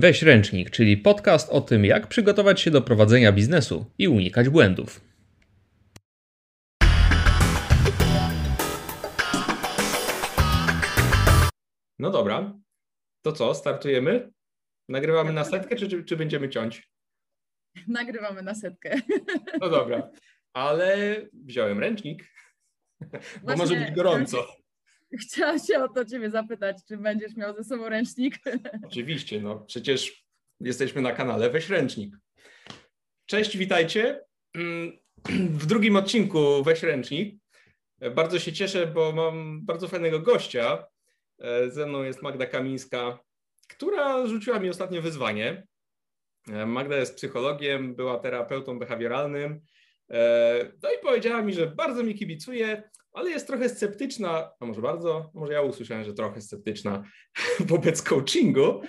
Weź ręcznik, czyli podcast o tym, jak przygotować się do prowadzenia biznesu i unikać błędów. No dobra, to co, startujemy? Nagrywamy na setkę, czy, czy, będziemy ciąć? Nagrywamy na setkę. No dobra, ale wziąłem ręcznik, bo może być gorąco. Chciałam się o to Ciebie zapytać, czy będziesz miał ze sobą ręcznik? Oczywiście, no przecież jesteśmy na kanale Weź Ręcznik. Cześć, witajcie. W drugim odcinku Weź Ręcznik. Bardzo się cieszę, bo mam bardzo fajnego gościa. Ze mną jest Magda Kamińska, która rzuciła mi ostatnio wyzwanie. Magda jest psychologiem, była terapeutą behawioralnym. No i powiedziała mi, że bardzo mi kibicuje, ale jest trochę sceptyczna, a może bardzo, może ja usłyszałem, że trochę sceptyczna wobec coachingu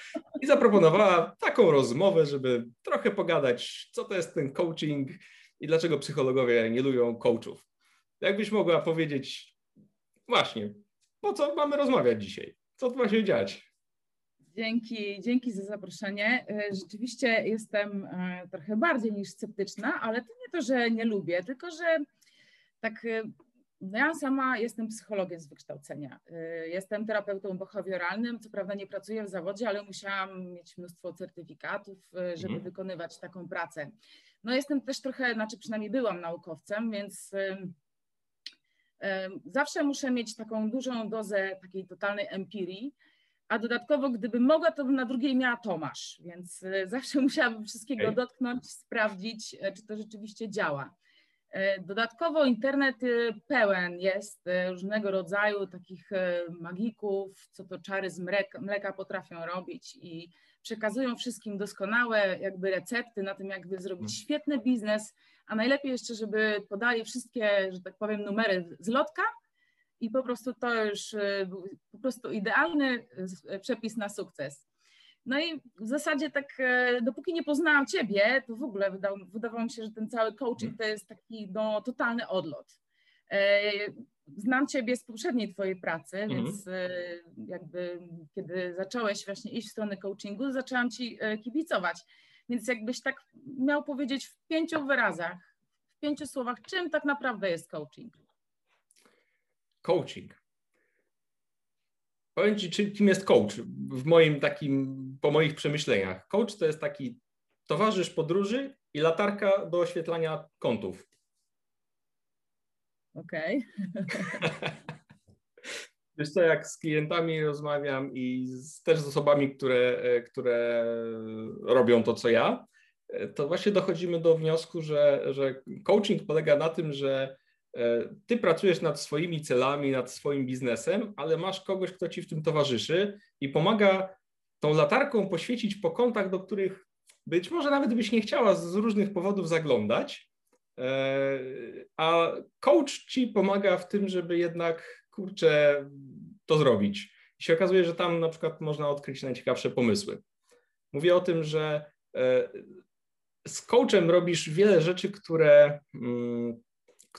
i zaproponowała taką rozmowę, żeby trochę pogadać, co to jest ten coaching i dlaczego psychologowie nie lubią coachów. Jakbyś mogła powiedzieć, właśnie, po co mamy rozmawiać dzisiaj? Co tu ma się dziać? Dzięki, dzięki za zaproszenie. Rzeczywiście jestem e, trochę bardziej niż sceptyczna, ale to nie to, że nie lubię, tylko że tak e, ja sama jestem psychologiem z wykształcenia. Y, jestem terapeutą behawioralnym. Co prawda nie pracuję w zawodzie, ale musiałam mieć mnóstwo certyfikatów, y, żeby mhm. wykonywać taką pracę. No jestem też trochę, znaczy przynajmniej byłam naukowcem, więc y, zawsze muszę mieć taką dużą dozę takiej totalnej empirii, a dodatkowo gdybym mogła, to bym na drugiej miała Tomasz, więc zawsze musiałabym wszystkiego okay. dotknąć, sprawdzić, czy to rzeczywiście działa. E, dodatkowo internet y, pełen jest y, różnego rodzaju takich y, magików, co to czary z mleka, mleka potrafią robić i przekazują wszystkim doskonałe jakby recepty na tym, jakby zrobić mhm. świetny biznes, a najlepiej jeszcze, żeby podali wszystkie, że tak powiem, numery z lotka i po prostu to już po prostu idealny przepis na sukces. No i w zasadzie tak, e, dopóki nie poznałam Ciebie, to w ogóle wydało, wydawało mi się, że ten cały coaching to jest taki no, totalny odlot. E, znam Ciebie z poprzedniej Twojej pracy, mhm. więc e, jakby kiedy zacząłeś właśnie iść w stronę coachingu, zaczęłam Ci kibicować. Więc jakbyś tak miał powiedzieć w pięciu wyrazach, w pięciu słowach, czym tak naprawdę jest coaching? Coaching Powiem Ci, kim jest coach w moim takim, po moich przemyśleniach. Coach to jest taki towarzysz podróży i latarka do oświetlania kątów. Okej. Okay. Wiesz co, jak z klientami rozmawiam i z, też z osobami, które, które robią to, co ja, to właśnie dochodzimy do wniosku, że, że coaching polega na tym, że E, ty pracujesz nad swoimi celami, nad swoim biznesem, ale masz kogoś, kto ci w tym towarzyszy i pomaga tą latarką poświecić po kątach, do których być może nawet byś nie chciała z różnych powodów zaglądać, e, a coach ci pomaga w tym, żeby jednak, kurczę, to zrobić. I się okazuje, że tam na przykład można odkryć najciekawsze pomysły. Mówię o tym, że e, z coachem robisz wiele rzeczy, które mm,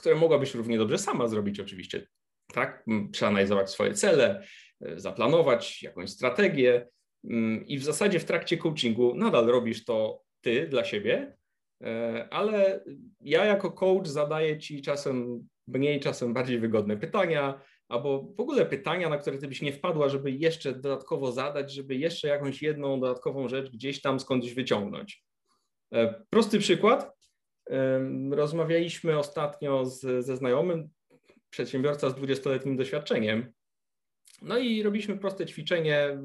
które mogłabyś równie dobrze sama zrobić oczywiście. Tak? Przeanalizować swoje cele, e, zaplanować jakąś strategię mm, i w zasadzie w trakcie coachingu nadal robisz to ty dla siebie, e, ale ja jako coach zadaję ci czasem mniej, czasem bardziej wygodne pytania, albo w ogóle pytania, na które ty byś nie wpadła, żeby jeszcze dodatkowo zadać, żeby jeszcze jakąś jedną dodatkową rzecz gdzieś tam skądś wyciągnąć. E, prosty przykład. Rozmawialiśmy ostatnio z, ze znajomym, przedsiębiorca z 20-letnim doświadczeniem. No i robiliśmy proste ćwiczenie,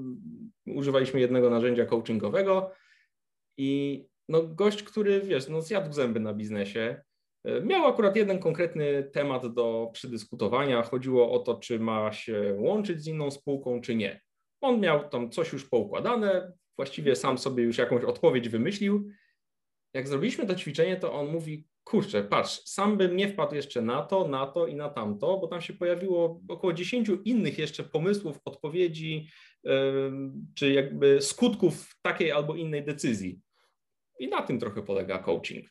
używaliśmy jednego narzędzia coachingowego i no gość, który wiesz, no zjadł zęby na biznesie, e, miał akurat jeden konkretny temat do przedyskutowania. Chodziło o to, czy ma się łączyć z inną spółką, czy nie. On miał tam coś już poukładane, właściwie sam sobie już jakąś odpowiedź wymyślił jak zrobiliśmy to ćwiczenie, to on mówi, kurczę, patrz, sam bym nie wpadł jeszcze na to, na to i na tamto, bo tam się pojawiło około 10 innych jeszcze pomysłów, odpowiedzi, czy jakby skutków takiej albo innej decyzji. I na tym trochę polega coaching.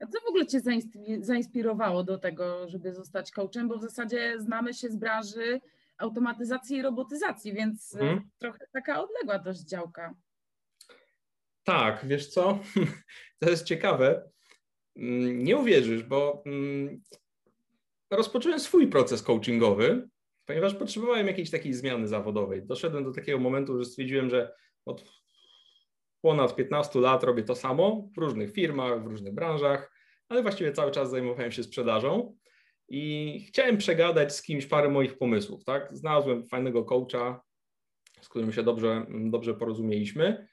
A co w ogóle Cię zainspirowało do tego, żeby zostać coachem? Bo w zasadzie znamy się z branży automatyzacji i robotyzacji, więc mhm. trochę taka odległa dość działka. Tak, wiesz co? To jest ciekawe. Mm, nie uwierzysz, bo mm, rozpocząłem swój proces coachingowy, ponieważ potrzebowałem jakiejś takiej zmiany zawodowej. Doszedłem do takiego momentu, że stwierdziłem, że od ponad 15 lat robię to samo w różnych firmach, w różnych branżach, ale właściwie cały czas zajmowałem się sprzedażą i chciałem przegadać z kimś parę moich pomysłów. Tak? Znalazłem fajnego coacha, z którym się dobrze, dobrze porozumieliśmy,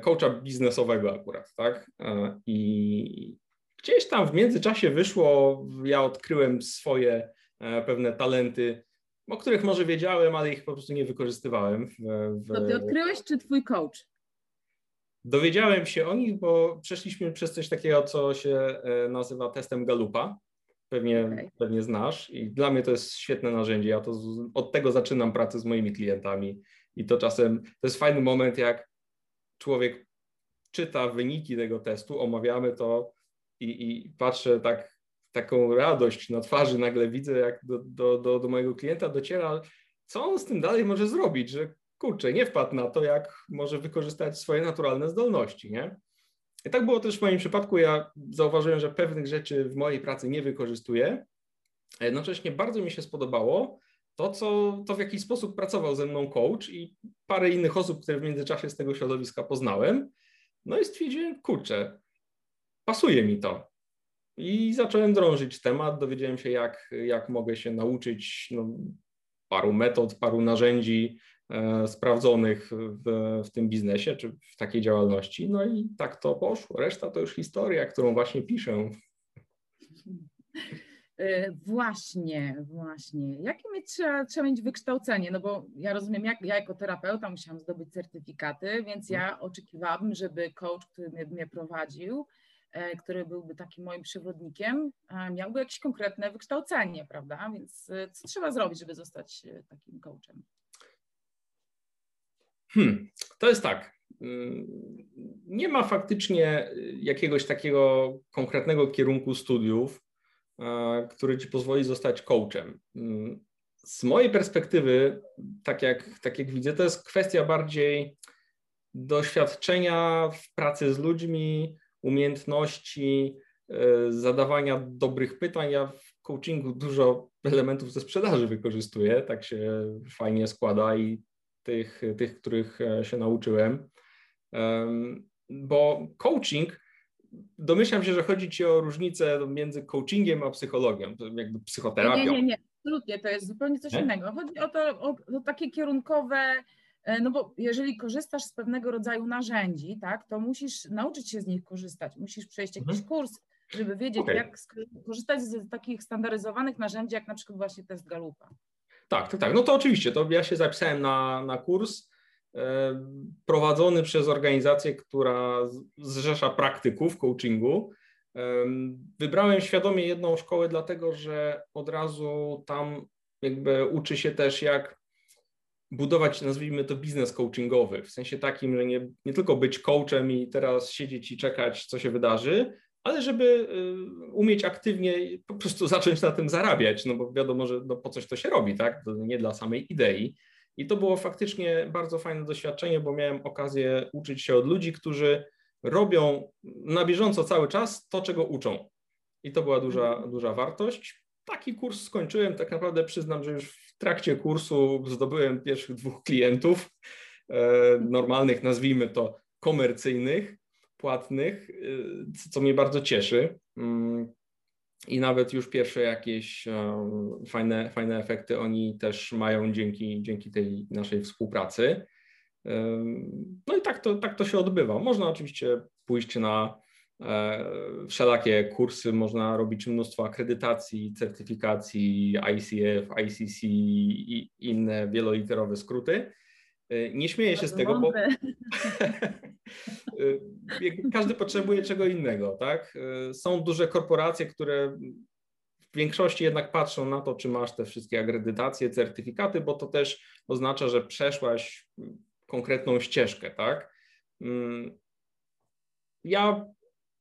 coacha biznesowego akurat, tak? E, I gdzieś tam w międzyczasie wyszło, ja odkryłem swoje e, pewne talenty, o których może wiedziałem, ale ich po prostu nie wykorzystywałem. W, w... To ty odkryłeś, czy twój coach? Dowiedziałem się o nich, bo przeszliśmy przez coś takiego, co się nazywa testem Galupa pewnie, okay. pewnie znasz i dla mnie to jest świetne narzędzie. Ja to z, od tego zaczynam pracę z moimi klientami i to czasem to jest fajny moment, jak człowiek czyta wyniki tego testu, omawiamy to i, i patrzę tak, taką radość na twarzy, nagle widzę, jak do, do, do, do mojego klienta dociera, co on z tym dalej może zrobić, że kurczę, nie wpadł na to, jak może wykorzystać swoje naturalne zdolności, nie? I tak było też w moim przypadku. Ja zauważyłem, że pewnych rzeczy w mojej pracy nie wykorzystuję, a jednocześnie bardzo mi się spodobało to, co, to w jaki sposób pracował ze mną coach i parę innych osób, które w międzyczasie z tego środowiska poznałem. No i stwierdziłem, kurczę, pasuje mi to. I zacząłem drążyć temat, dowiedziałem się, jak, jak mogę się nauczyć no, paru metod, paru narzędzi, E, sprawdzonych w, w tym biznesie czy w takiej działalności. No i tak to poszło. Reszta to już historia, którą właśnie piszę. E, właśnie, właśnie. Jakie mieć, trzeba, trzeba mieć wykształcenie? No bo ja rozumiem, jak, ja jako terapeuta musiałam zdobyć certyfikaty, więc ja oczekiwałabym, żeby coach, który mnie, mnie prowadził, e, który byłby takim moim przewodnikiem, miałby jakieś konkretne wykształcenie, prawda? Więc co trzeba zrobić, żeby zostać takim coachem? Hmm, to jest tak. Mm, nie ma faktycznie jakiegoś takiego konkretnego kierunku studiów, który ci pozwoli zostać coachem. Mm, z mojej perspektywy, tak jak, tak jak widzę, to jest kwestia bardziej doświadczenia w pracy z ludźmi, umiejętności e, zadawania dobrych pytań. Ja w coachingu dużo elementów ze sprzedaży wykorzystuję, tak się fajnie składa i tych, tych których e, się nauczyłem. Bo coaching, domyślam się, że chodzi Ci o różnicę między coachingiem a psychologią, jakby psychoterapią. Nie, nie, nie, absolutnie, to jest zupełnie coś nie? innego. Chodzi o to, o, o takie kierunkowe, e, no bo jeżeli korzystasz z pewnego rodzaju narzędzi, tak, to musisz nauczyć się z nich korzystać, musisz przejść jakiś mhm. kurs, żeby wiedzieć, okay. jak korzystać z takich standaryzowanych narzędzi, jak na przykład właśnie test Galupa. Tak, tak, tak. No to oczywiście, to ja się zapisałem na, na kurs prowadzony przez organizację, która zrzesza praktyków coachingu. E, wybrałem świadomie jedną szkołę, dlatego że od razu tam jakby uczy się też, jak budować, nazwijmy to, biznes coachingowy, w sensie takim, że nie, nie tylko być coachem i teraz siedzieć i czekać, co się wydarzy, ale żeby y, umieć aktywnie po prostu zacząć na tym zarabiać, no bo wiadomo, że no po coś to się robi, tak? To nie dla samej idei. I to było faktycznie bardzo fajne doświadczenie, bo miałem okazję uczyć się od ludzi, którzy robią na bieżąco cały czas to, czego uczą. I to była duża, mhm. duża wartość. Taki kurs skończyłem, tak naprawdę przyznam, że już w trakcie kursu zdobyłem pierwszych dwóch klientów, e, normalnych, nazwijmy to komercyjnych, płatnych, y, co mnie bardzo cieszy. I nawet już pierwsze jakieś um, fajne, fajne efekty oni też mają dzięki, dzięki tej naszej współpracy. No i tak to, tak to się odbywa. Można oczywiście pójść na e, wszelakie kursy, można robić mnóstwo akredytacji, certyfikacji, ICF, ICC i inne wieloliterowe skróty. E, nie śmieję się z tego, bo e, każdy potrzebuje czego innego, tak? E, są duże korporacje, które w większości jednak patrzą na to, czy masz te wszystkie akredytacje, certyfikaty, bo to też oznacza, że przeszłaś konkretną ścieżkę, tak? Mm, ja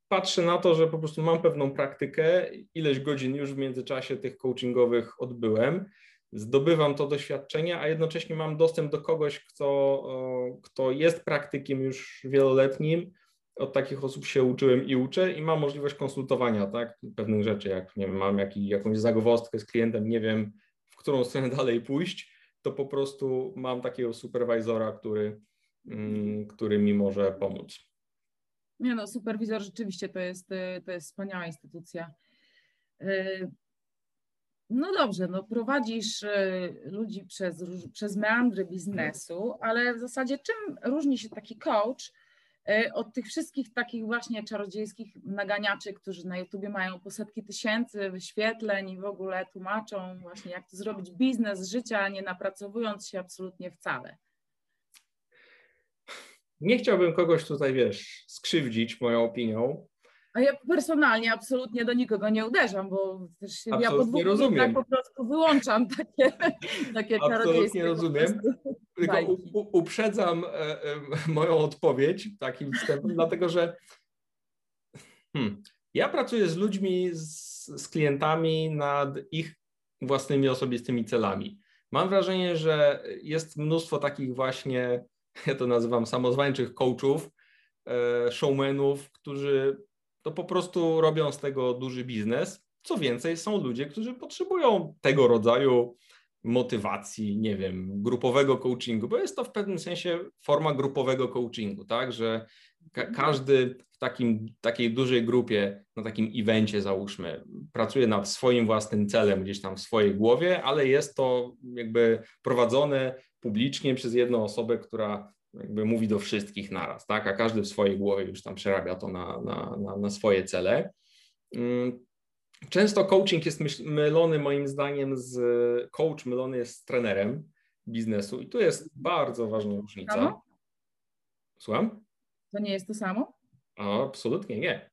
patrzę na to, że po prostu mam pewną praktykę, ileś godzin już w międzyczasie tych coachingowych odbyłem zdobywam to doświadczenie, a jednocześnie mam dostęp do kogoś, kto, kto jest praktykiem już wieloletnim. Od takich osób się uczyłem i uczę i mam możliwość konsultowania tak, pewnych rzeczy, jak nie wiem, mam jakiś, jakąś zagwozdkę z klientem, nie wiem, w którą stronę dalej pójść, to po prostu mam takiego superwizora, który, mm, który mi może pomóc. Nie no, superwizor rzeczywiście to jest, to jest wspaniała instytucja. No dobrze, no prowadzisz y, ludzi przez, przez meandry biznesu, ale w zasadzie czym różni się taki coach y, od tych wszystkich takich właśnie czarodziejskich naganiaczy, którzy na YouTubie mają po setki tysięcy wyświetleń i w ogóle tłumaczą właśnie jak to zrobić biznes życia, nie napracowując się absolutnie wcale? Nie chciałbym kogoś tutaj, wiesz, skrzywdzić moją opinią, a ja personalnie absolutnie do nikogo nie uderzam, bo też absolutnie ja po dwóch rozumiem. po prostu wyłączam takie, takie Absolutnie rozumiem. Tylko u, uprzedzam e, e, moją odpowiedź takim wstępem, dlatego że hmm, ja pracuję z ludźmi, z, z klientami nad ich własnymi osobistymi celami. Mam wrażenie, że jest mnóstwo takich właśnie, ja to nazywam samozwańczych coachów, e, showmenów, którzy to po prostu robią z tego duży biznes. Co więcej, są ludzie, którzy potrzebują tego rodzaju motywacji, nie wiem, grupowego coachingu, bo jest to w pewnym sensie forma grupowego coachingu, tak, że ka każdy w takim, takiej dużej grupie, na takim evencie załóżmy, pracuje nad swoim własnym celem gdzieś tam w swojej głowie, ale jest to jakby prowadzone publicznie przez jedną osobę, która jakby mówi do wszystkich naraz, tak? a każdy w swojej głowie już tam przerabia to na, na, na, na swoje cele. Mm, często coaching jest mylony moim zdaniem z, coach mylony jest z trenerem biznesu i tu jest bardzo ważna różnica. Samo? Słucham? To nie jest to samo? absolutnie nie.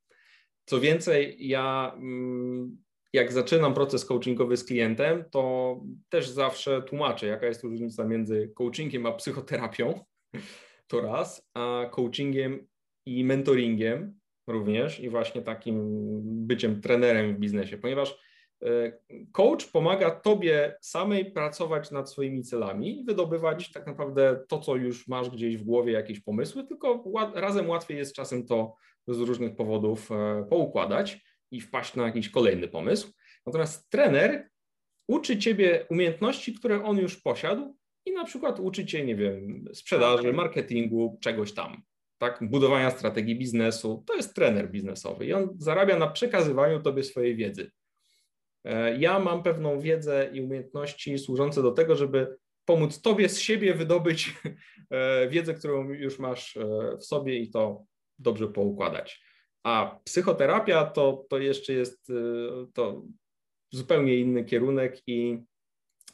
Co więcej, ja mm, jak zaczynam proces coachingowy z klientem, to też zawsze tłumaczę, jaka jest różnica między coachingiem a psychoterapią to raz, a coachingiem i mentoringiem również i właśnie takim byciem trenerem w biznesie, ponieważ e, coach pomaga tobie samej pracować nad swoimi celami i wydobywać tak naprawdę to, co już masz gdzieś w głowie, jakieś pomysły, tylko razem łatwiej jest czasem to z różnych powodów e, poukładać i wpaść na jakiś kolejny pomysł. Natomiast trener uczy ciebie umiejętności, które on już posiadł i na przykład uczycie, nie wiem, sprzedaży, marketingu, czegoś tam, tak, budowania strategii biznesu. To jest trener biznesowy i on zarabia na przekazywaniu tobie swojej wiedzy. E, ja mam pewną wiedzę i umiejętności służące do tego, żeby pomóc tobie z siebie wydobyć e, wiedzę, którą już masz e, w sobie i to dobrze poukładać. A psychoterapia to, to jeszcze jest to zupełnie inny kierunek i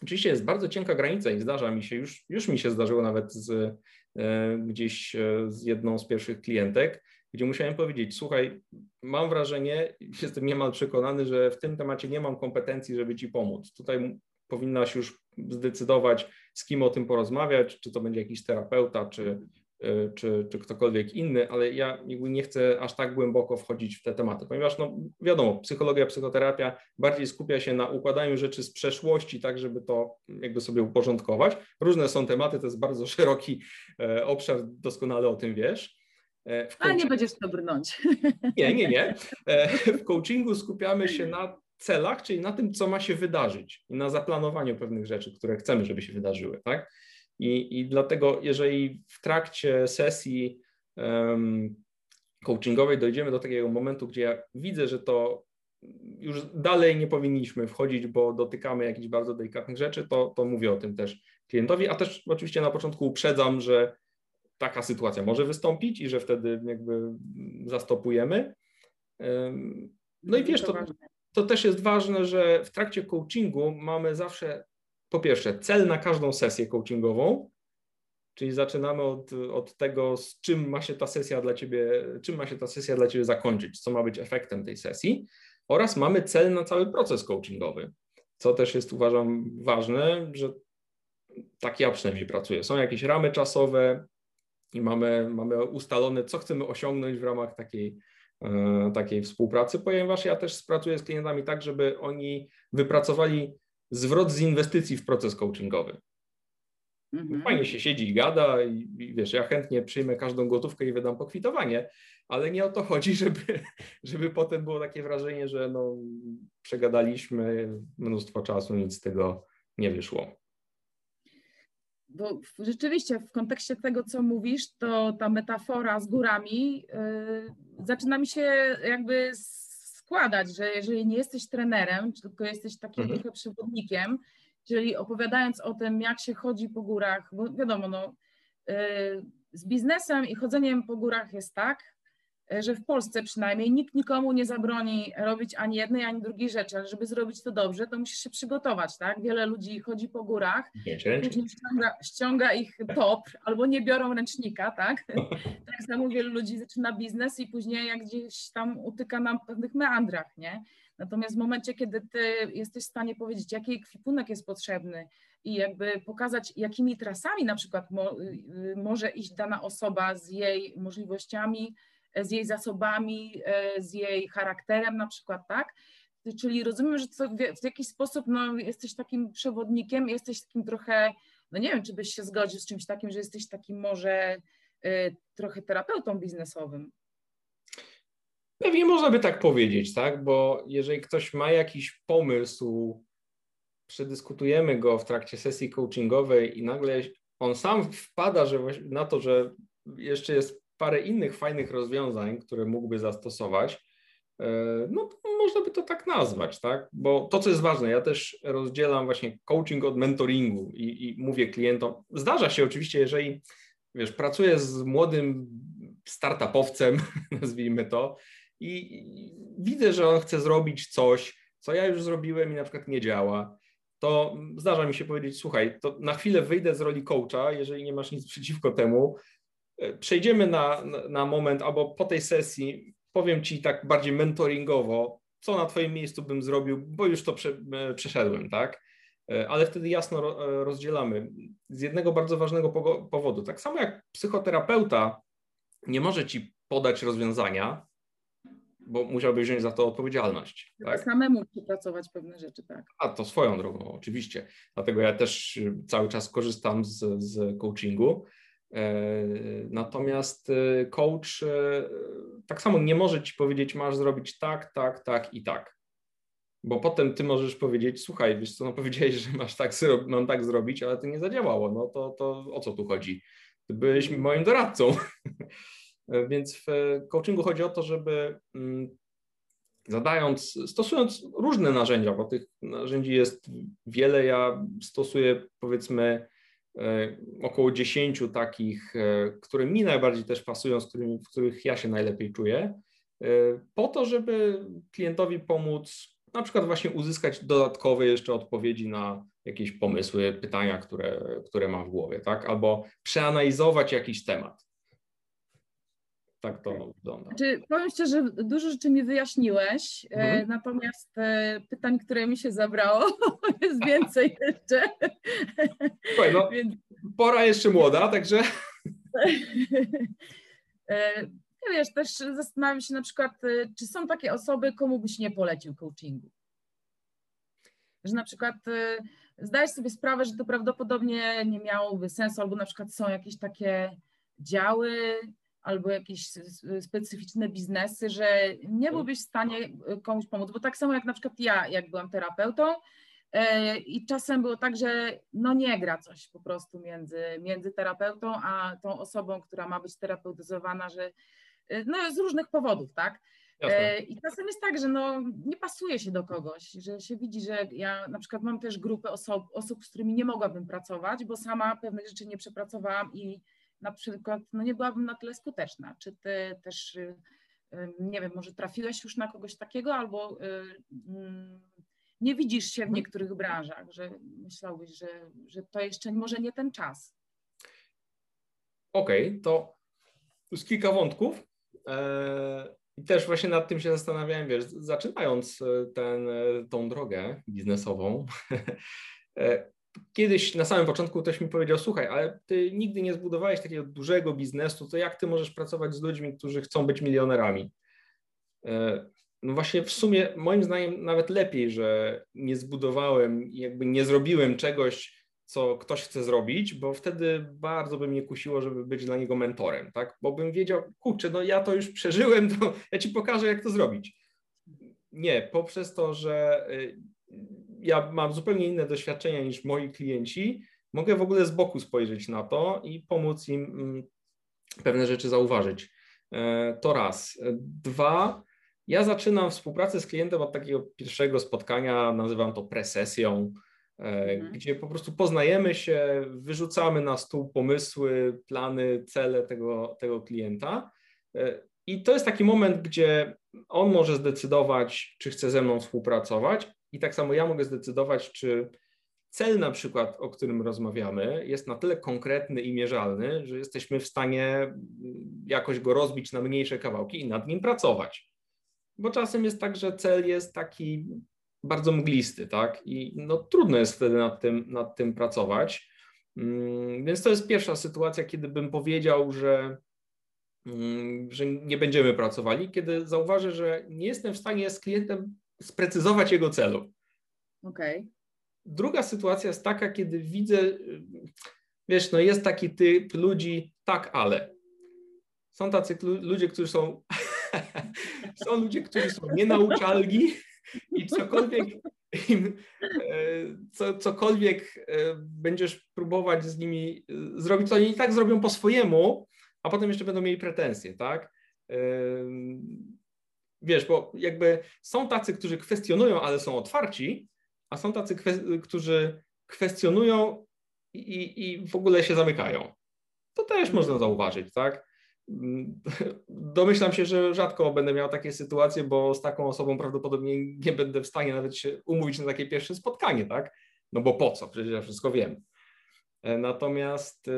Oczywiście jest bardzo cienka granica i zdarza mi się, już, już mi się zdarzyło nawet z, e, gdzieś e, z jedną z pierwszych klientek, gdzie musiałem powiedzieć, słuchaj, mam wrażenie, jestem niemal przekonany, że w tym temacie nie mam kompetencji, żeby ci pomóc. Tutaj powinnaś już zdecydować, z kim o tym porozmawiać, czy to będzie jakiś terapeuta, czy, czy, czy ktokolwiek inny, ale ja nie chcę aż tak głęboko wchodzić w te tematy, ponieważ no, wiadomo, psychologia, psychoterapia bardziej skupia się na układaniu rzeczy z przeszłości, tak żeby to jakby sobie uporządkować. Różne są tematy, to jest bardzo szeroki e, obszar, doskonale o tym wiesz. E, w Ale nie będziesz to brnąć. Nie, nie, nie. W coachingu skupiamy się na celach, czyli na tym, co ma się wydarzyć i na zaplanowaniu pewnych rzeczy, które chcemy, żeby się wydarzyły, tak? I, i dlatego, jeżeli w trakcie sesji um, coachingowej dojdziemy do takiego momentu, gdzie ja widzę, że to już dalej nie powinniśmy wchodzić, bo dotykamy jakichś bardzo delikatnych rzeczy, to, to mówię o tym też klientowi, a też oczywiście na początku uprzedzam, że taka sytuacja może wystąpić i że wtedy jakby zastopujemy. No i wiesz, to, to też jest ważne, że w trakcie coachingu mamy zawsze po pierwsze, cel na każdą sesję coachingową, czyli zaczynamy od, od tego, z czym ma się ta sesja dla ciebie, czym ma się ta sesja dla ciebie zakończyć, co ma być efektem tej sesji, oraz mamy cel na cały proces coachingowy, co też jest uważam ważne, że tak ja przynajmniej pracuję. Są jakieś ramy czasowe i mamy, mamy ustalone, co chcemy osiągnąć w ramach takiej, e, takiej współpracy, ponieważ ja też pracuję z klientami tak, żeby oni wypracowali zwrot z inwestycji w proces coachingowy. Mhm. Fajnie się siedzi i gada i, i, wiesz, ja chętnie przyjmę każdą gotówkę i wydam pokwitowanie, ale nie o to chodzi, żeby, żeby potem było takie wrażenie, że no, przegadaliśmy mnóstwo czasu, nic z tego nie wyszło. Bo rzeczywiście w kontekście tego, co mówisz, to ta metafora z górami yy, zaczyna mi się jakby składać, że jeżeli nie jesteś trenerem, tylko jesteś takim mhm. trochę przewodnikiem, czyli opowiadając o tym, jak się chodzi po górach, bo wiadomo, no, yy, z biznesem i chodzeniem po górach jest tak, że w Polsce przynajmniej nikt nikomu nie zabroni robić ani jednej, ani drugiej rzeczy, ale żeby zrobić to dobrze, to musisz się przygotować, tak? Wiele ludzi chodzi po górach, później ściąga, ściąga, ich top, albo nie biorą ręcznika, tak? tak samo wielu ludzi zaczyna biznes i później jak gdzieś tam utyka nam w pewnych meandrach, nie? Natomiast w momencie, kiedy ty jesteś w stanie powiedzieć, jaki kwipunek jest potrzebny i jakby pokazać, jakimi trasami na przykład mo, y, y, może iść dana osoba z jej możliwościami, z jej zasobami, e, z jej charakterem na przykład, tak? Czyli rozumiem, że to w jakiś sposób no, jesteś takim przewodnikiem, jesteś takim trochę, no nie wiem, czy byś się zgodził z czymś takim, że jesteś takim może y, trochę terapeutą biznesowym. Pewnie można by tak powiedzieć, tak? Bo jeżeli ktoś ma jakiś pomysł, przedyskutujemy go w trakcie sesji coachingowej i nagle on sam wpada że na to, że jeszcze jest parę innych fajnych rozwiązań, które mógłby zastosować, e, no można by to tak nazwać, tak? Bo to, co jest ważne, ja też rozdzielam właśnie coaching od mentoringu i, i mówię klientom, zdarza się oczywiście, jeżeli wiesz, pracuję z młodym startupowcem, nazwijmy to, i, widzę, że on chce zrobić coś, co ja już zrobiłem i na przykład nie działa, to zdarza mi się powiedzieć, słuchaj, to na chwilę wyjdę z roli coacha, jeżeli nie masz nic przeciwko temu, przejdziemy na, na moment, albo po tej sesji powiem Ci tak bardziej mentoringowo, co na Twoim miejscu bym zrobił, bo już to prze, e, przeszedłem, tak? E, ale wtedy jasno rozdzielamy. Z jednego bardzo ważnego powodu. Tak samo jak psychoterapeuta nie może Ci podać rozwiązania, bo musiałby wziąć za to odpowiedzialność. Tak? Samemu przepracować pewne rzeczy, tak. A to swoją drogą, oczywiście. Dlatego ja też cały czas korzystam z, z coachingu E, natomiast e, coach e, tak samo nie może ci powiedzieć, masz zrobić tak, tak, tak i tak. Bo potem ty możesz powiedzieć, słuchaj, wiesz co, no powiedziałeś, że masz tak, mam tak zrobić, ale to nie zadziałało. No to, to o co tu chodzi? Ty byłeś moim doradcą. Więc w coachingu chodzi o to, żeby mm, zadając, stosując różne narzędzia, bo tych narzędzi jest wiele, ja stosuję powiedzmy E, około 10 takich, e, które mi najbardziej też pasują, z którymi, w których ja się najlepiej czuję, e, po to, żeby klientowi pomóc na przykład właśnie uzyskać dodatkowe jeszcze odpowiedzi na jakieś pomysły, pytania, które, które ma w głowie, tak? Albo przeanalizować jakiś temat. Tak to wygląda. Znaczy, powiem szczerze, dużo rzeczy mi wyjaśniłeś, mhm. natomiast pytań, które mi się zabrało, jest więcej jeszcze. Słuchaj, no, Więc... pora jeszcze młoda, także... Ja wiesz, też zastanawiam się na przykład, czy są takie osoby, komu byś nie polecił coachingu? Że na przykład zdajesz sobie sprawę, że to prawdopodobnie nie miałoby sensu, albo na przykład są jakieś takie działy, albo jakieś specyficzne biznesy, że nie byłbyś w stanie e, komuś pomóc, bo tak samo jak na przykład ja, jak byłam terapeutą e, i czasem było tak, że no nie gra coś po prostu między, między terapeutą a tą osobą, która ma być terapeutyzowana, że e, no z różnych powodów, tak? Jasne. I czasem jest tak, że no, nie pasuje się do kogoś, że się widzi, że ja na przykład mam też grupę osób, osób, z którymi nie mogłabym pracować, bo sama pewnych rzeczy nie przepracowałam i na przykład no nie byłabym na tyle skuteczna. Czy ty też, nie wiem, może trafiłeś już na kogoś takiego, albo y, mm, nie widzisz się w mhm. niektórych branżach, że myślałbyś, że, że to jeszcze może nie ten czas? Okej, okay, to już kilka wątków. E, I też właśnie nad tym się zastanawiałem, wiesz, zaczynając e, ten, e, tą drogę biznesową, kiedyś na samym początku ktoś mi powiedział, słuchaj, ale ty nigdy nie zbudowałeś takiego dużego biznesu, to jak ty możesz pracować z ludźmi, którzy chcą być milionerami? E, no właśnie w sumie moim zdaniem nawet lepiej, że nie zbudowałem, jakby nie zrobiłem czegoś, co ktoś chce zrobić, bo wtedy bardzo by mnie kusiło, żeby być dla niego mentorem, tak? Bo bym wiedział, kurczę, no ja to już przeżyłem, to ja ci pokażę, jak to zrobić. Nie, poprzez to, że y, ja mam zupełnie inne doświadczenia niż moi klienci, mogę w ogóle z boku spojrzeć na to i pomóc im mm, pewne rzeczy zauważyć. E, to raz. Dwa, ja zaczynam współpracę z klientem od takiego pierwszego spotkania, nazywam to presesją, e, mhm. gdzie po prostu poznajemy się, wyrzucamy na stół pomysły, plany, cele tego, tego klienta. E, I to jest taki moment, gdzie on może zdecydować, czy chce ze mną współpracować, i tak samo ja mogę zdecydować, czy cel na przykład, o którym rozmawiamy, jest na tyle konkretny i mierzalny, że jesteśmy w stanie jakoś go rozbić na mniejsze kawałki i nad nim pracować. Bo czasem jest tak, że cel jest taki bardzo mglisty, tak? I no, trudno jest wtedy nad tym, nad tym pracować. Mm, więc to jest pierwsza sytuacja, kiedy bym powiedział, że, mm, że nie będziemy pracowali, kiedy zauważę, że nie jestem w stanie z klientem sprecyzować jego celu. Okej. Okay. Druga sytuacja jest taka, kiedy widzę, wiesz, no jest taki typ ludzi, tak, ale. Są tacy ludzie, którzy są, są ludzie, którzy są nienauczalni i cokolwiek im, e, co, cokolwiek e, będziesz próbować z nimi e, zrobić, to oni i tak zrobią po swojemu, a potem jeszcze będą mieli pretensje, tak? Wiesz, bo jakby są tacy, którzy kwestionują, ale są otwarci, a są tacy, którzy kwestionują i, i w ogóle się zamykają. To też można zauważyć, tak? Domyślam się, że rzadko będę miał takie sytuacje, bo z taką osobą prawdopodobnie nie będę w stanie nawet się umówić na takie pierwsze spotkanie, tak? No bo po co? Przecież ja wszystko wiem. E, natomiast, e,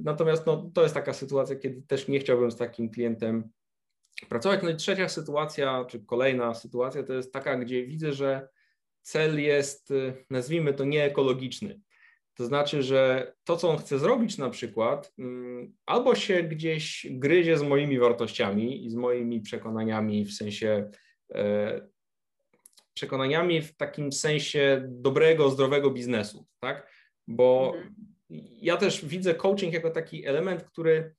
natomiast no, to jest taka sytuacja, kiedy też nie chciałbym z takim klientem pracować. No i trzecia sytuacja, czy kolejna sytuacja, to jest taka, gdzie widzę, że cel jest, y, nazwijmy to, nieekologiczny. To znaczy, że to, co on chce zrobić na przykład, mm, albo się gdzieś gryzie z moimi wartościami i z moimi przekonaniami w sensie e, przekonaniami w takim sensie dobrego, zdrowego biznesu, tak? Bo mhm. ja też widzę coaching jako taki element, który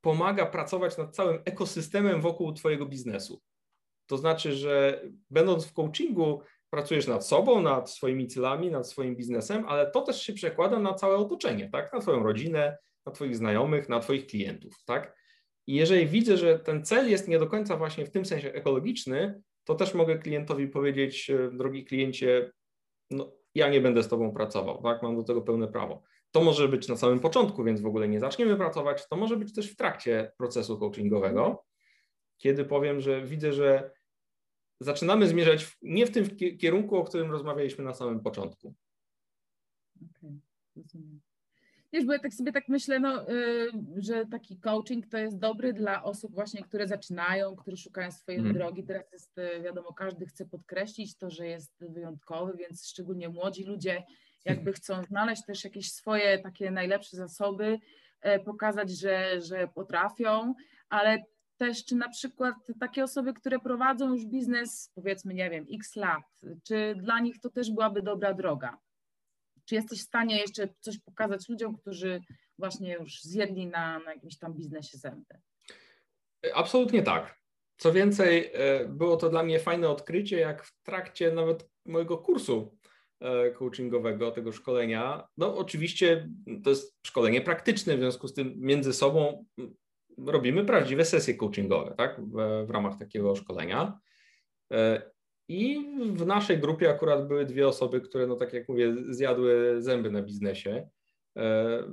pomaga pracować nad całym ekosystemem wokół Twojego biznesu. To znaczy, że będąc w coachingu, pracujesz nad sobą, nad swoimi celami, nad swoim biznesem, ale to też się przekłada na całe otoczenie, tak? Na Twoją rodzinę, na Twoich znajomych, na Twoich klientów, tak? I jeżeli widzę, że ten cel jest nie do końca właśnie w tym sensie ekologiczny, to też mogę klientowi powiedzieć, e, drogi kliencie, no, ja nie będę z Tobą pracował, tak? Mam do tego pełne prawo. To może być na samym początku, więc w ogóle nie zaczniemy pracować. To może być też w trakcie procesu coachingowego, kiedy powiem, że widzę, że zaczynamy zmierzać w, nie w tym kierunku, o którym rozmawialiśmy na samym początku. Okej, okay, rozumiem. Wiesz, bo ja tak sobie tak myślę, no, yy, że taki coaching to jest dobry dla osób właśnie, które zaczynają, które szukają swojej hmm. drogi. Teraz jest, y, wiadomo, każdy chce podkreślić to, że jest wyjątkowy, więc szczególnie młodzi ludzie jakby chcą znaleźć też jakieś swoje takie najlepsze zasoby, e, pokazać, że, że potrafią, ale też czy na przykład takie osoby, które prowadzą już biznes, powiedzmy, nie wiem, x lat, czy dla nich to też byłaby dobra droga? Czy jesteś w stanie jeszcze coś pokazać ludziom, którzy właśnie już zjedli na, na jakimś tam biznesie zęby? Absolutnie tak. Co więcej, e, było to dla mnie fajne odkrycie, jak w trakcie nawet mojego kursu E, coachingowego, tego szkolenia. No oczywiście to jest szkolenie praktyczne, w związku z tym między sobą robimy prawdziwe sesje coachingowe, tak, w, w ramach takiego szkolenia. E, I w naszej grupie akurat były dwie osoby, które, no tak jak mówię, zjadły zęby na biznesie. E,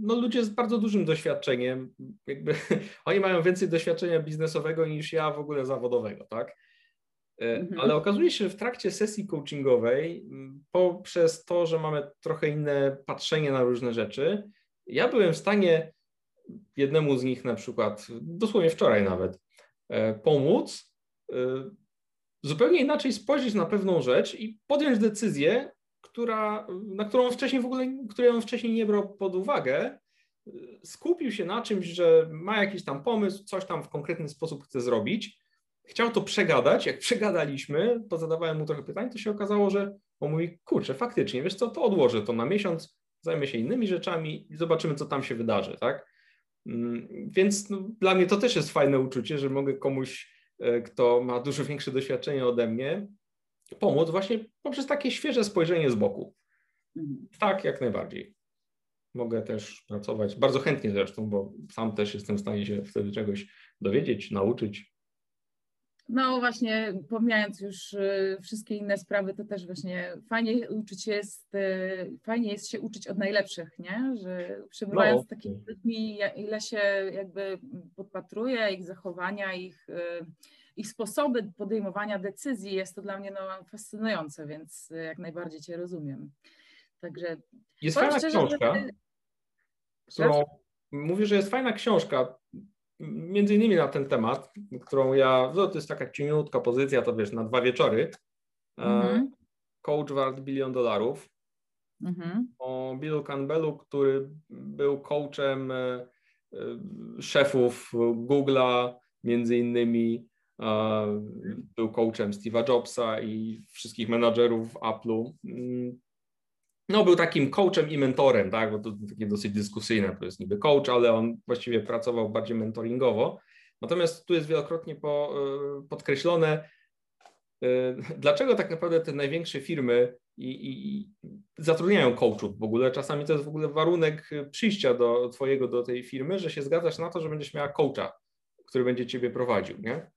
no ludzie z bardzo dużym doświadczeniem, jakby oni mają więcej doświadczenia biznesowego niż ja w ogóle zawodowego, tak? E, mhm. Ale okazuje się, że w trakcie sesji coachingowej, poprzez to, że mamy trochę inne patrzenie na różne rzeczy, ja byłem w stanie jednemu z nich na przykład, dosłownie wczoraj nawet, e, pomóc e, zupełnie inaczej spojrzeć na pewną rzecz i podjąć decyzję, która, na którą wcześniej w ogóle, której on wcześniej nie brał pod uwagę, skupił się na czymś, że ma jakiś tam pomysł, coś tam w konkretny sposób chce zrobić chciał to przegadać. Jak przegadaliśmy, to zadawałem mu trochę pytań, to się okazało, że on mówi, kurczę, faktycznie, wiesz co, to odłożę to na miesiąc, zajmę się innymi rzeczami i zobaczymy, co tam się wydarzy, tak? Mm, więc no, dla mnie to też jest fajne uczucie, że mogę komuś, e, kto ma dużo większe doświadczenie ode mnie, pomóc właśnie poprzez takie świeże spojrzenie z boku. Mhm. Tak, jak najbardziej. Mogę też pracować, bardzo chętnie zresztą, bo sam też jestem w stanie się wtedy czegoś dowiedzieć, nauczyć. No właśnie, pomijając już y, wszystkie inne sprawy, to też właśnie fajnie uczyć jest, y, fajnie jest się uczyć od najlepszych, nie? Że przebywając no. z takimi ludźmi, ile się jakby podpatruje ich zachowania, ich, y, ich sposoby podejmowania decyzji, jest to dla mnie no, fascynujące, więc jak najbardziej Cię rozumiem. Także jest fajna szczerze, książka, że... którą mówię, że jest fajna książka, między innymi na ten temat, którą ja, no to jest taka cieniutka pozycja, to wiesz, na dwa wieczory. Mm-hmm. Coach wart bilion dolarów. Mm-hmm. O Billu Campbellu, który był coachem e, e, szefów Google'a, między innymi był coachem Steve'a Jobsa i wszystkich menadżerów Apple'u. No, był takim coachem i mentorem, tak, bo to takie dosyć dyskusyjne, to jest niby coach, ale on właściwie pracował bardziej mentoringowo. Natomiast tu jest wielokrotnie po, e, podkreślone, e, dlaczego tak naprawdę te największe firmy i, i, i, zatrudniają coachów w ogóle. Czasami to jest w ogóle warunek przyjścia do twojego, do tej firmy, że się zgadzasz na to, że będziesz miała coacha, który będzie ciebie prowadził, nie?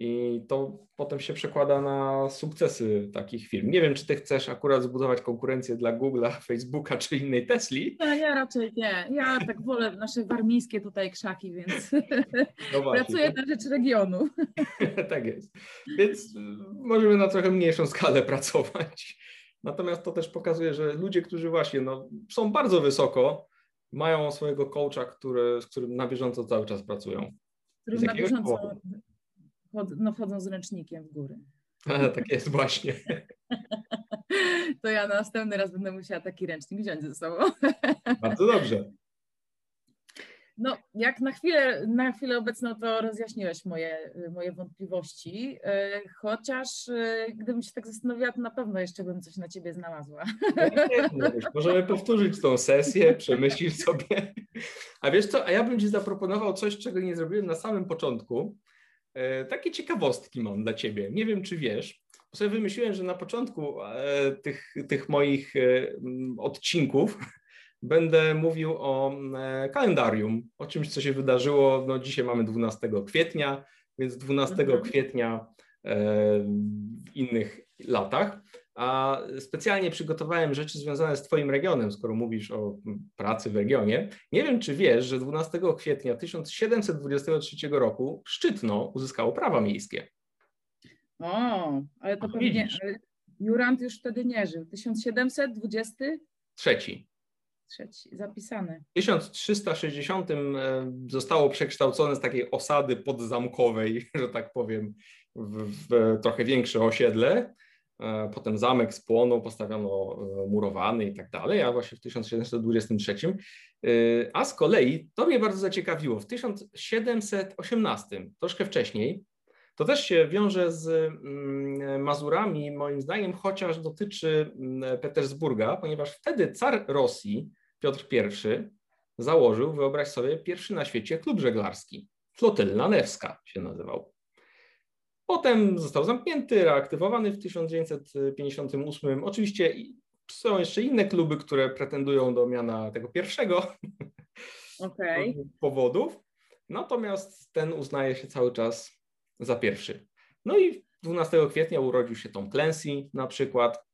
I to potem się przekłada na sukcesy takich firm. Nie wiem, czy ty chcesz akurat zbudować konkurencję dla Google'a, Facebooka czy innej Tesli. Ja, ja raczej nie. Ja tak wolę nasze warmińskie tutaj krzaki, więc no właśnie, pracuję na rzecz regionu. tak jest. Więc y, możemy na trochę mniejszą skalę pracować. Natomiast to też pokazuje, że ludzie, którzy właśnie no, są bardzo wysoko, mają swojego coacha, który, z którym na bieżąco cały czas pracują. Którym na bieżąco chod, no, chodzą z ręcznikiem w góry. A, tak jest właśnie. To ja następny raz będę musiała taki ręcznik wziąć ze sobą. Bardzo dobrze. No, jak na chwilę, na chwilę obecną to rozjaśniłeś moje, moje wątpliwości, e, chociaż e, gdybym się tak zastanowiła, to na pewno jeszcze bym coś na ciebie znalazła. No, możemy powtórzyć tą sesję, przemyślić sobie. A wiesz co, a ja bym ci zaproponował coś, czego nie zrobiłem na samym początku, takie ciekawostki mam dla Ciebie. Nie wiem, czy wiesz. Bo sobie wymyśliłem, że na początku e, tych, tych moich e, odcinków będę mówił o kalendarium, o czymś, co się wydarzyło. No, dzisiaj mamy 12 kwietnia, więc 12 mhm. kwietnia w innych latach a specjalnie przygotowałem rzeczy związane z Twoim regionem, skoro mówisz o pracy w regionie. Nie wiem, czy wiesz, że 12 kwietnia 1723 roku Szczytno uzyskało prawa miejskie. O, ale to pewnie Jurand już wtedy nie żył. 1723? Trzeci. Trzeci, zapisany. W 1360 e, zostało przekształcone z takiej osady podzamkowej, że tak powiem, w, w trochę większe osiedle E, potem zamek spłonął, postawiono e, murowany i tak dalej, a właśnie w 1723. E, a z kolei, to mnie bardzo zaciekawiło, w 1718, troszkę wcześniej, to też się wiąże z mm, Mazurami, moim zdaniem, chociaż dotyczy mm, Petersburga, ponieważ wtedy car Rosji, Piotr I, założył, wyobraź sobie, pierwszy na świecie klub żeglarski. Flotylna Newska się nazywał. Potem został zamknięty, reaktywowany w 1958. Oczywiście są jeszcze inne kluby, które pretendują do miana tego pierwszego okay. powodów. Natomiast ten uznaje się cały czas za pierwszy. No i 12 kwietnia urodził się Tom Clancy na przykład,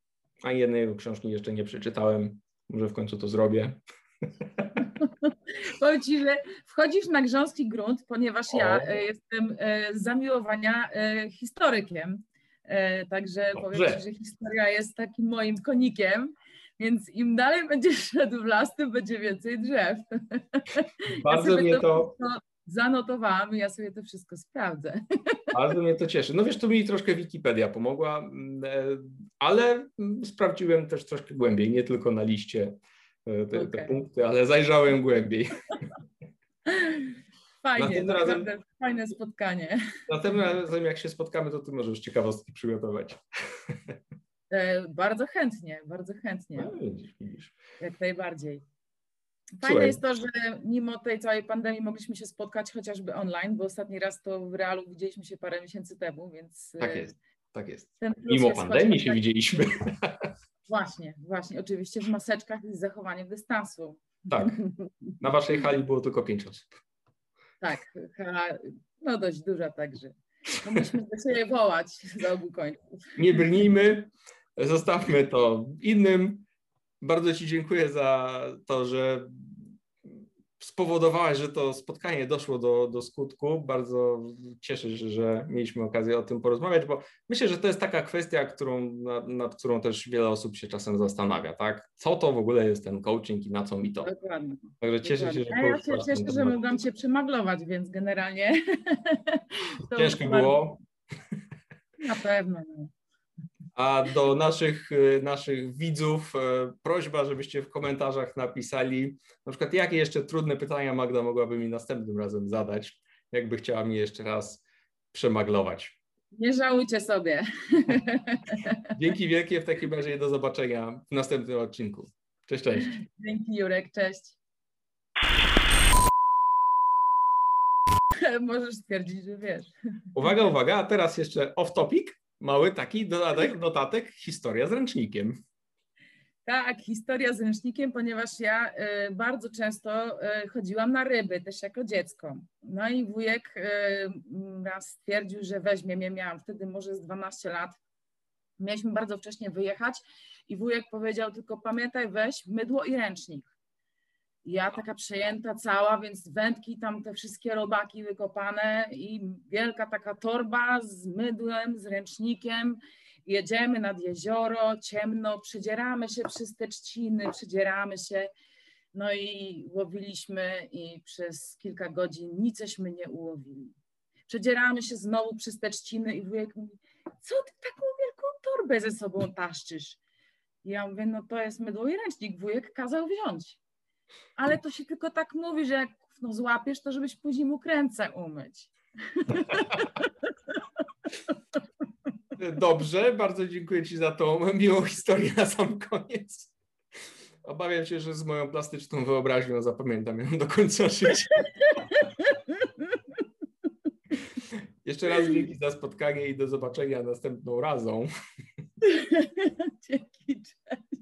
a jednej jego książki jeszcze nie przeczytałem. Może w końcu to zrobię. Powiem Ci, że wchodzisz na grząski grunt, ponieważ ja e, jestem e, z zamiłowania e, historykiem. Także Dobrze. powiem Ci, że historia jest takim moim konikiem. Więc im dalej będziesz szedł w las, tym będzie więcej drzew. Bardzo ja mnie to, to zanotowałam i ja sobie to wszystko sprawdzę. Bardzo mnie to cieszy. No wiesz, tu mi troszkę Wikipedia pomogła, mm, ale mm, sprawdziłem też troszkę głębiej, nie tylko na liście E, te, okay. te punkty, ale zajrzałem głębiej. Fajnie, razem, fajne spotkanie. Następnym razem jak się spotkamy, to ty możesz ciekawostki przygotować. E, bardzo chętnie, bardzo chętnie. No, widzisz, widzisz. Jak najbardziej. Fajne Słuchaj. jest to, że mimo tej całej pandemii mogliśmy się spotkać chociażby online, bo ostatni raz to w realu widzieliśmy się parę miesięcy temu, więc... Tak jest, tak jest. Mimo pandemii się widzieliśmy. Właśnie, właśnie. Oczywiście w maseczkach i z zachowaniem dystansu. Tak. Na waszej hali było tylko pięć osób. Tak, no dość duża także. No musimy do siebie wołać za obu końców. Nie brnijmy, zostawmy to innym. Bardzo Ci dziękuję za to, że spowodowałaś, że to spotkanie doszło do, do skutku. Bardzo cieszę się, że mieliśmy okazję o tym porozmawiać, bo myślę, że to jest taka kwestia, którą, nad, nad, którą też wiele osób się czasem zastanawia, tak? Co to w ogóle jest ten coaching i na co mi to? Dokładnie. Także cieszę Dokładnie. się, że... Ja się cieszę, że mogłam Cię przemaglować, więc generalnie... Ciężko było? Na pewno. A do naszych, y, naszych widzów e, prośba, żebyście w komentarzach napisali, na przykład jakie jeszcze trudne pytania Magda mogłaby mi następnym razem zadać, jakby chciała mi jeszcze raz przemaglować. Nie żałujcie sobie. Dzięki wielkie w takim razie do zobaczenia w następnym odcinku. Cześć, cześć. Dzięki Jurek, cześć. Możesz stwierdzić, że wiesz. Uwaga, uwaga, a teraz jeszcze off topic mały taki dodatek, dodatek historia z ręcznikiem. Tak, historia z ręcznikiem, ponieważ ja y, bardzo często y, chodziłam na ryby też jako dziecko. No i wujek y, raz stwierdził, że weźmie mnie, miałam wtedy może z 12 lat. Mieliśmy bardzo wcześnie wyjechać i wujek powiedział tylko pamiętaj weź mydło i ręcznik. Ja taka przejęta cała, więc wędki, tam te wszystkie robaki wykopane i wielka taka torba z mydłem, z ręcznikiem. Jedziemy nad jezioro, ciemno, przedzieramy się przez te trzciny, przedzieramy się. No i łowiliśmy i przez kilka godzin niceśmy nie ułowili. Przedzieramy się znowu przez te trzciny i wujek mówi, co ty taką wielką torbę ze sobą taszczysz? I ja mówię, no to jest mydło i ręcznik, wujek kazał wziąć ale to się tylko tak mówi, że jak no, złapiesz, to żebyś później mógł ręce umyć. Dobrze, bardzo dziękuję Ci za tą miłą historię na sam koniec. Obawiam się, że z moją plastyczną wyobraźnią zapamiętam ją do końca życia. Jeszcze raz dzięki za spotkanie i do zobaczenia następną razą. Dzięki, cześć.